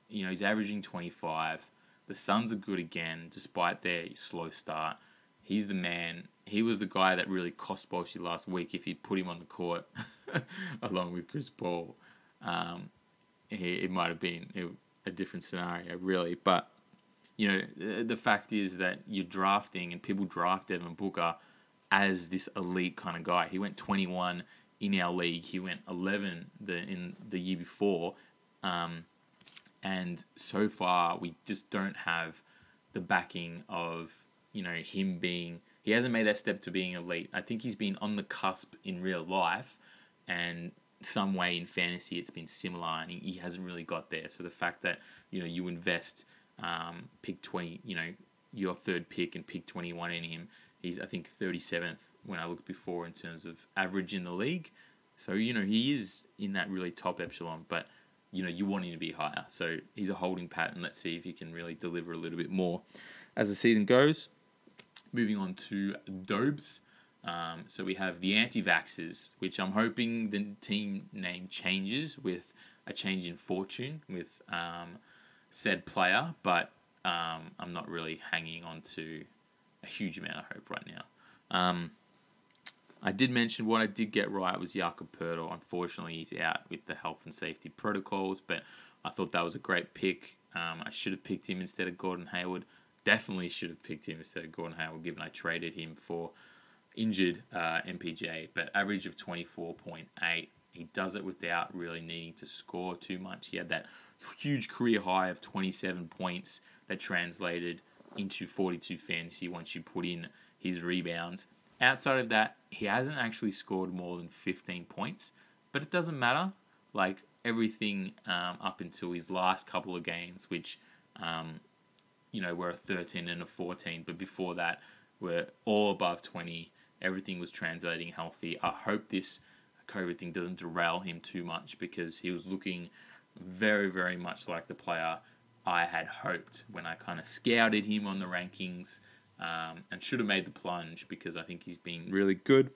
You know, he's averaging 25. The Suns are good again, despite their slow start. He's the man. He was the guy that really cost Bolshy last week if he'd put him on the court [LAUGHS] along with Chris Paul. Um, he, it might have been a different scenario, really. But, you know, the, the fact is that you're drafting and people draft Devin Booker as this elite kind of guy. He went 21 in our league. He went 11 the in the year before, um, and so far we just don't have the backing of you know him being. He hasn't made that step to being elite. I think he's been on the cusp in real life, and some way in fantasy it's been similar, and he, hasn't really got there. So the fact that you know you invest um, pick 20, you know your third pick and pick 21 in him He's I think 37th when I looked before in terms of average in the league. So you know he is in that really top echelon, but you know you want him to be higher. So he's a holding pattern. Let's see if he can really deliver a little bit more as the season goes. Moving on to Dobes. Um, so we have the anti-vaxxers, which I'm hoping the team name changes with a change in fortune with um, said player, but um, I'm not really hanging on to a huge amount of hope right now. Um, I did mention what I did get right was Jakob Poeltl. Unfortunately, he's out with the health and safety protocols, but I thought that was a great pick. Um, I should have picked him instead of Gordon Hayward. Definitely should have picked him instead of Gordon Hayward, given I traded him for injured uh, MPJ. But average of 24.8. He does it without really needing to score too much. He had that huge career high of 27 points that translated into 42 fantasy once you put in his rebounds. Outside of that, he hasn't actually scored more than 15 points, but it doesn't matter like everything um, up until his last couple of games, which um, you know we're a 13 and a 14, but before that we're all above 20. Everything was translating healthy. I hope this COVID thing doesn't derail him too much because he was looking very, very much like the player I had hoped when I kind of scouted him on the rankings um, and should have made the plunge because I think he's been really good.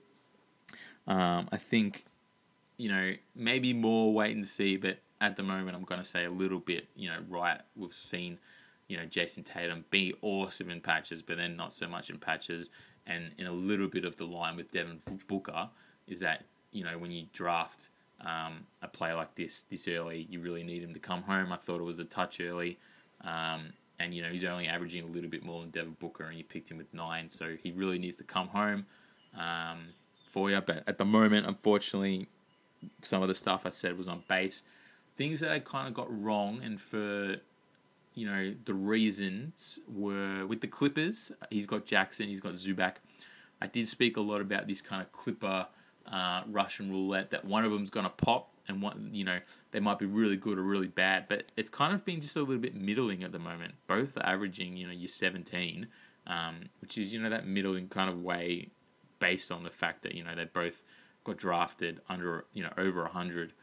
Um, I think, you know, maybe more wait and see, but at the moment I'm going to say a little bit, you know, right. We've seen, you know, Jayson Tatum be awesome in patches, but then not so much in patches. And in a little bit of the line with Devin Booker is that, you know, when you draft um, a player like this this early, you really need him to come home. I thought it was a touch early. Um, and, you know, he's only averaging a little bit more than Devin Booker, and you picked him with nine. So he really needs to come home um, for you. But at the moment, unfortunately, some of the stuff I said was on base. Things that I kind of got wrong, and for you know the reasons were with the Clippers. He's got Jackson, he's got Zubac. I did speak a lot about this kind of Clipper uh, Russian roulette that one of them's gonna pop and one you know they might be really good or really bad, but it's kind of been just a little bit middling at the moment. Both are averaging you know you're 17, um, which is you know that middling kind of way based on the fact that you know they both got drafted under you know over 100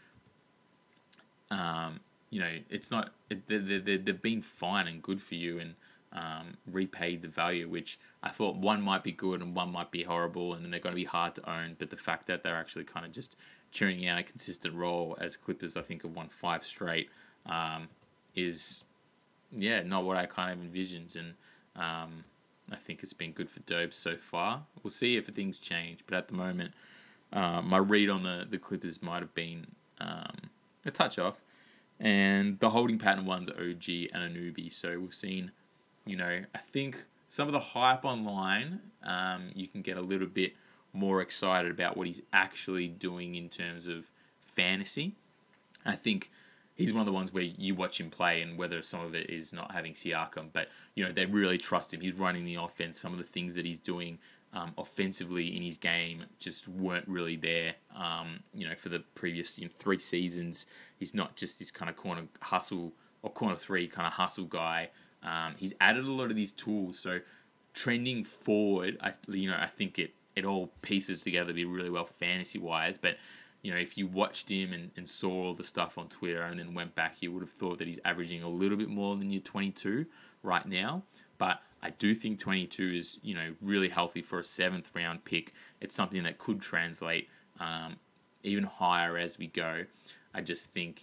um, you know it's not it, they, they, they've been fine and good for you and um, repaid the value which i thought one might be good and one might be horrible and then they're going to be hard to own but the fact that they're actually kind of just churning out a consistent role as clippers i think have won five straight um, is yeah not what i kind of envisioned and um, I think it's been good for Dobes so far. We'll see if things change, but at the moment, uh, my read on the, the Clippers might have been um, a touch off. And the holding pattern one's OG and Anunoby. So we've seen, you know, I think some of the hype online, um, you can get a little bit more excited about what he's actually doing in terms of fantasy. I think he's one of the ones where you watch him play and whether some of it is not having Siakam, but you know they really trust him. He's running the offense. Some of the things that he's doing um, offensively in his game just weren't really there. Um, you know, for the previous you know, three seasons, he's not just this kind of corner hustle or corner three kind of hustle guy. Um, he's added a lot of these tools. So trending forward, I you know I think it it all pieces together to be really well fantasy wise, but you know, if you watched him and, and saw all the stuff on Twitter and then went back, you would have thought that he's averaging a little bit more than your 22 right now. But I do think 22 is, you know, really healthy for a seventh round pick. It's something that could translate um, even higher as we go. I just think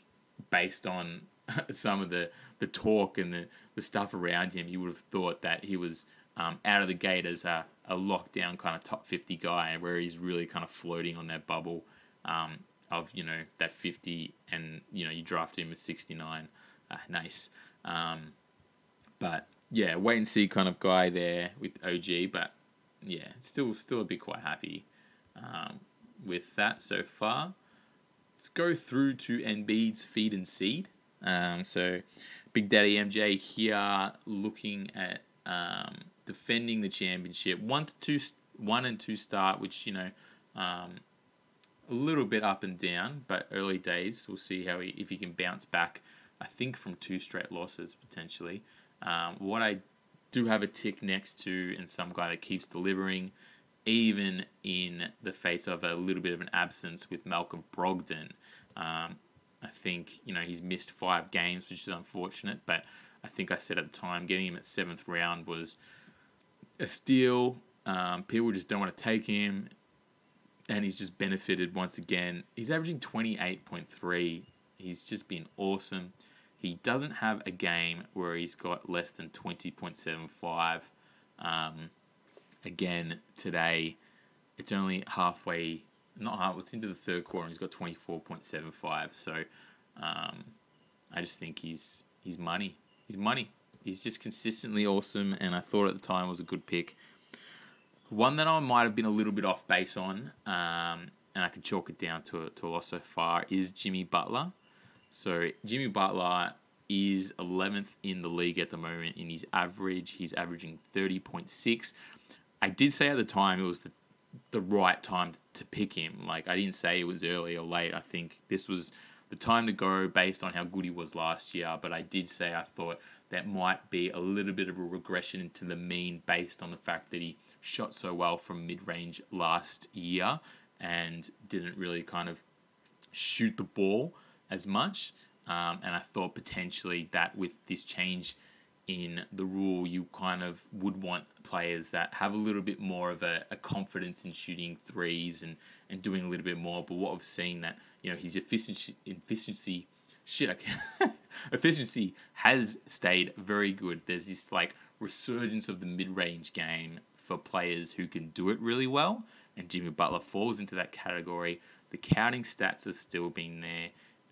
based on [LAUGHS] some of the, the talk and the, the stuff around him, you would have thought that he was um, out of the gate as a, a lockdown kind of top 50 guy, where he's really kind of floating on that bubble um, of you know that 50 and you know you draft him at 69 uh, nice um, but yeah wait and see kind of guy there with OG but yeah still still a bit quite happy um, with that so far let's go through to Embiid's feed and seed um, so Big Daddy MJ here looking at um, defending the championship one to two one and two start which you know um, a little bit up and down, but early days. We'll see how he if he can bounce back. I think from two straight losses potentially. Um, what I do have a tick next to, and some guy that keeps delivering, even in the face of a little bit of an absence with Malcolm Brogdon. Um, I think you know he's missed five games, which is unfortunate. But I think I said at the time getting him at seventh round was a steal. Um, people just don't want to take him and he's just benefited once again. He's averaging 28.3. He's just been awesome. He doesn't have a game where he's got less than 20.75. Um, again, today, it's only halfway, not half, it's into the third quarter, and he's got 24.75. So um, I just think he's, he's money. He's money. He's just consistently awesome, and I thought at the time was a good pick. One that I might have been a little bit off base on, um, and I can chalk it down to to a loss so far, is Jimmy Butler. So Jimmy Butler is 11th in the league at the moment in his average. He's averaging 30.6. I did say at the time it was the, the right time to pick him. Like, I didn't say it was early or late. I think this was the time to go based on how good he was last year. But I did say I thought that might be a little bit of a regression into the mean based on the fact that he shot so well from mid range last year and didn't really kind of shoot the ball as much. Um, and I thought potentially that with this change in the rule, you kind of would want players that have a little bit more of a, a confidence in shooting threes and, and doing a little bit more. But what I've seen that you know his efficiency efficiency shit [LAUGHS] efficiency has stayed very good. There's this like resurgence of the mid range game for players who can do it really well, and Jimmy Butler falls into that category. The counting stats have still been there,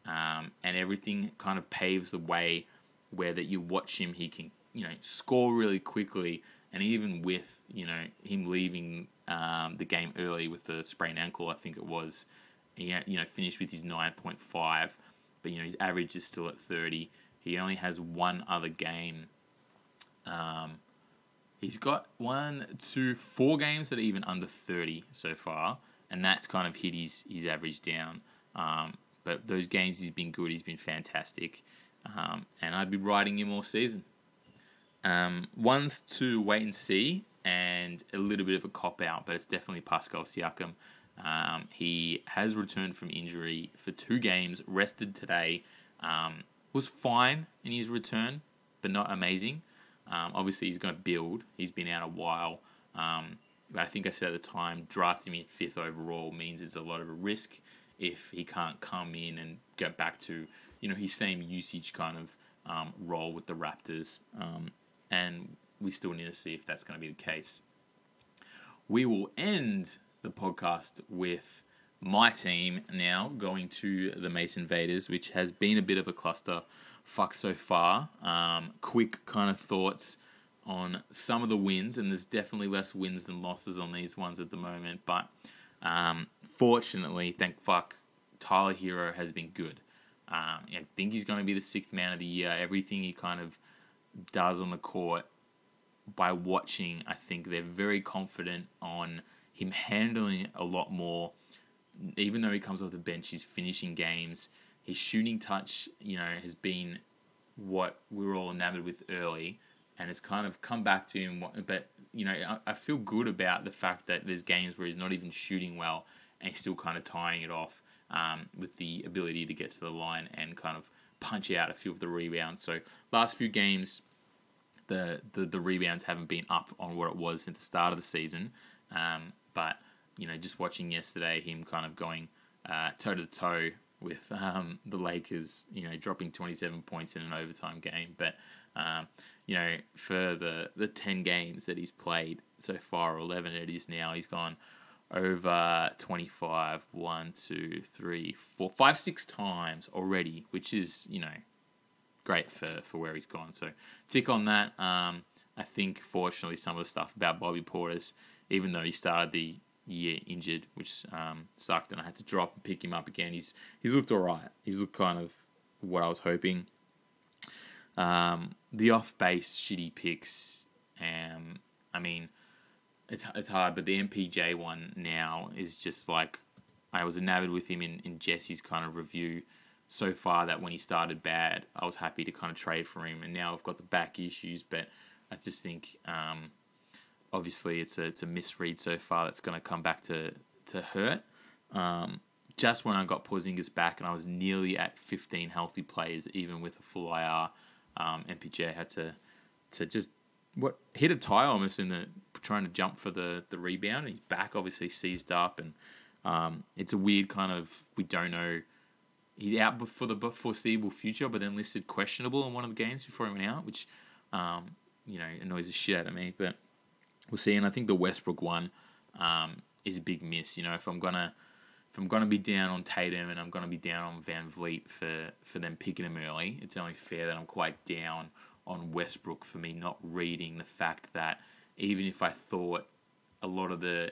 um, and everything kind of paves the way where that you watch him, he can you know score really quickly, and even with you know him leaving um, the game early with the sprained ankle, I think it was, he you know finished with his nine point five, but you know his average is still at thirty. He only has one other game. Um, he's got one, two, four games that are even under thirty so far, and that's kind of hit his his average down. Um, but those games he's been good. He's been fantastic um, and I'd be riding him all season. Um, one's to wait and see, and a little bit of a cop out, but it's definitely Pascal Siakam. Um, he has returned from injury for two games, rested today, um, was fine in his return, but not amazing. Um, obviously, he's going to build. He's been out a while. Um, but I think I said at the time, drafting him fifth overall means it's a lot of a risk if he can't come in and get back to you know his same usage kind of um, role with the Raptors, um, and we still need to see if that's going to be the case. We will end the podcast with my team now going to the Mason Vaders, which has been a bit of a cluster fuck so far. Um, quick kind of thoughts on some of the wins, and there's definitely less wins than losses on these ones at the moment. But um, fortunately, thank fuck, Tyler Herro has been good. Um, I think he's going to be the sixth man of the year. Everything he kind of does on the court, by watching, I think they're very confident on him handling a lot more. Even though he comes off the bench, he's finishing games. His shooting touch, you know, has been what we were all enamored with early, and it's kind of come back to him. But you know, I, I feel good about the fact that there's games where he's not even shooting well, and still kind of tying it off um, with the ability to get to the line and kind of punch out a few of the rebounds. So last few games, the the, the rebounds haven't been up on what it was since the start of the season. Um, but you know, just watching yesterday, him kind of going toe to toe with um, the Lakers, you know, dropping 27 points in an overtime game. But, um, you know, for the, the 10 games that he's played so far, 11 it is now, he's gone over 25, 1, 2, 3, 4, 5, 6 times already, which is, you know, great for, for where he's gone. So tick on that. Um, I think, fortunately, some of the stuff about Bobby Portis, even though he started the year injured, which um, sucked, and I had to drop and pick him up again. He's he's looked all right. He's looked kind of what I was hoping. Um, the off base shitty picks. Um, I mean, it's it's hard, but the MPJ one now is just like I was enamored with him in, in Jesse's kind of review so far that when he started bad, I was happy to kind of trade for him, and now I've got the back issues, but I just think um, obviously it's a it's a misread so far that's going to come back to to hurt. Um, just when I got Porzingis back and I was nearly at 15 healthy players, even with a full IR, um, MPJ had to to just what hit a tire almost in the trying to jump for the the rebound. His back obviously seized up, and um, it's a weird kind of we don't know. He's out for the foreseeable future, but then listed questionable in one of the games before he went out, which um, you know annoys the shit out of me. But we'll see. And I think the Westbrook one um, is a big miss. You know, if I'm gonna if I'm gonna be down on Tatum and I'm gonna be down on VanVleet for for them picking him early, it's only fair that I'm quite down on Westbrook for me not reading the fact that even if I thought a lot of the,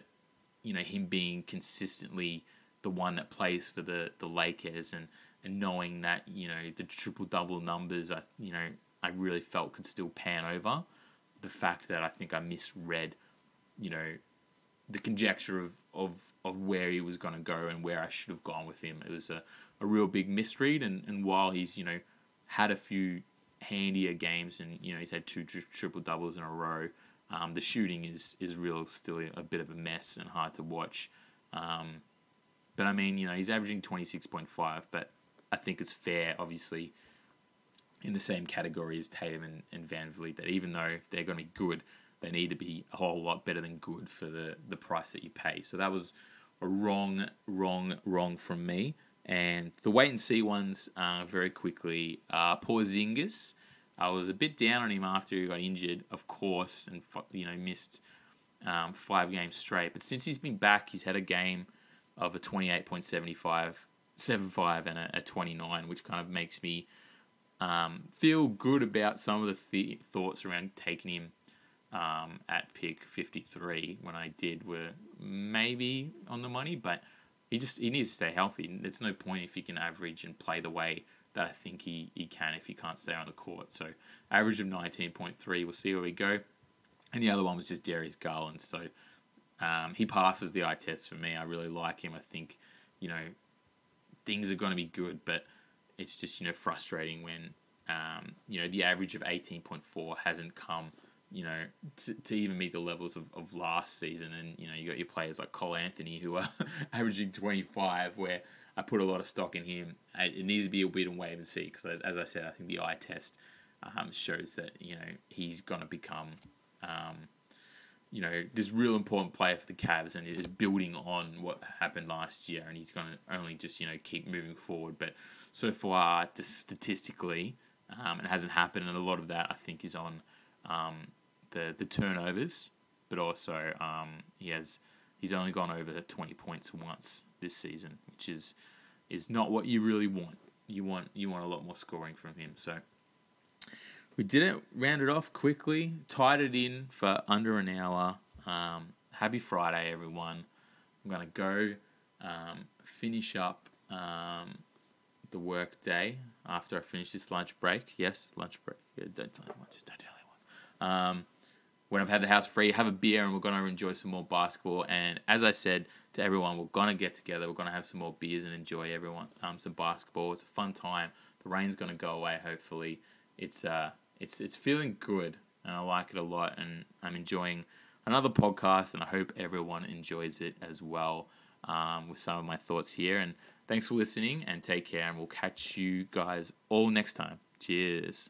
you know, him being consistently the one that plays for the, the Lakers and, and knowing that, you know, the triple double numbers, I, you know, I really felt could still pan over. The fact that I think I misread, you know, the conjecture of of of where he was going to go and where I should have gone with him. It was a, a real big misread, and, and while he's you know had a few handier games and you know he's had two tri- triple doubles in a row, um, the shooting is is real still a bit of a mess and hard to watch. Um, but I mean, you know, he's averaging twenty six point five, but I think it's fair, obviously, in the same category as Tatum and, and VanVleet, that even though they're going to be good, they need to be a whole lot better than good for the, the price that you pay. So that was a wrong, wrong, wrong from me. And the wait and see ones uh, very quickly. Uh, Porzingis, I was a bit down on him after he got injured, of course, and you know missed um, five games straight. But since he's been back, he's had a game of a 28.75, 75 and a, a 29, which kind of makes me um, feel good about some of the th- thoughts around taking him um, at pick 53 when I did were maybe on the money, but he just he needs to stay healthy. There's no point if he can average and play the way that I think he, he can if he can't stay on the court. So average of 19.3. We'll see where we go. And the other one was just Darius Garland. So um, he passes the eye test for me. I really like him. I think you know things are going to be good, but it's just you know frustrating when um, you know the average of 18.4 hasn't come you know, to, to even meet the levels of, of last season. And, you know, you got your players like Cole Anthony who are [LAUGHS] averaging 25, where I put a lot of stock in him. It needs to be a bit and wait and see because, as, as I said, I think the eye test um, shows that, you know, he's going to become, um, you know, this real important player for the Cavs and is building on what happened last year. And he's going to only just, you know, keep moving forward. But so far, just statistically, um, it hasn't happened. And a lot of that, I think, is on um, the the turnovers, but also um, he has he's only gone over the twenty points once this season, which is is not what you really want. You want you want a lot more scoring from him. So we did it, rounded off quickly, tied it in for under an hour. Um, happy Friday, everyone. I'm gonna go um, finish up um, the work day after I finish this lunch break. Yes, lunch break. Yeah, don't tell anyone. Just don't tell anyone. When I've had the house free, have a beer, and we're gonna enjoy some more basketball. And as I said to everyone, we're gonna get together. We're gonna have some more beers and enjoy everyone um, some basketball. It's a fun time. The rain's gonna go away. Hopefully, it's uh it's it's feeling good, and I like it a lot. And I'm enjoying another podcast, and I hope everyone enjoys it as well. Um, with some of my thoughts here, and thanks for listening, and take care, and we'll catch you guys all next time. Cheers.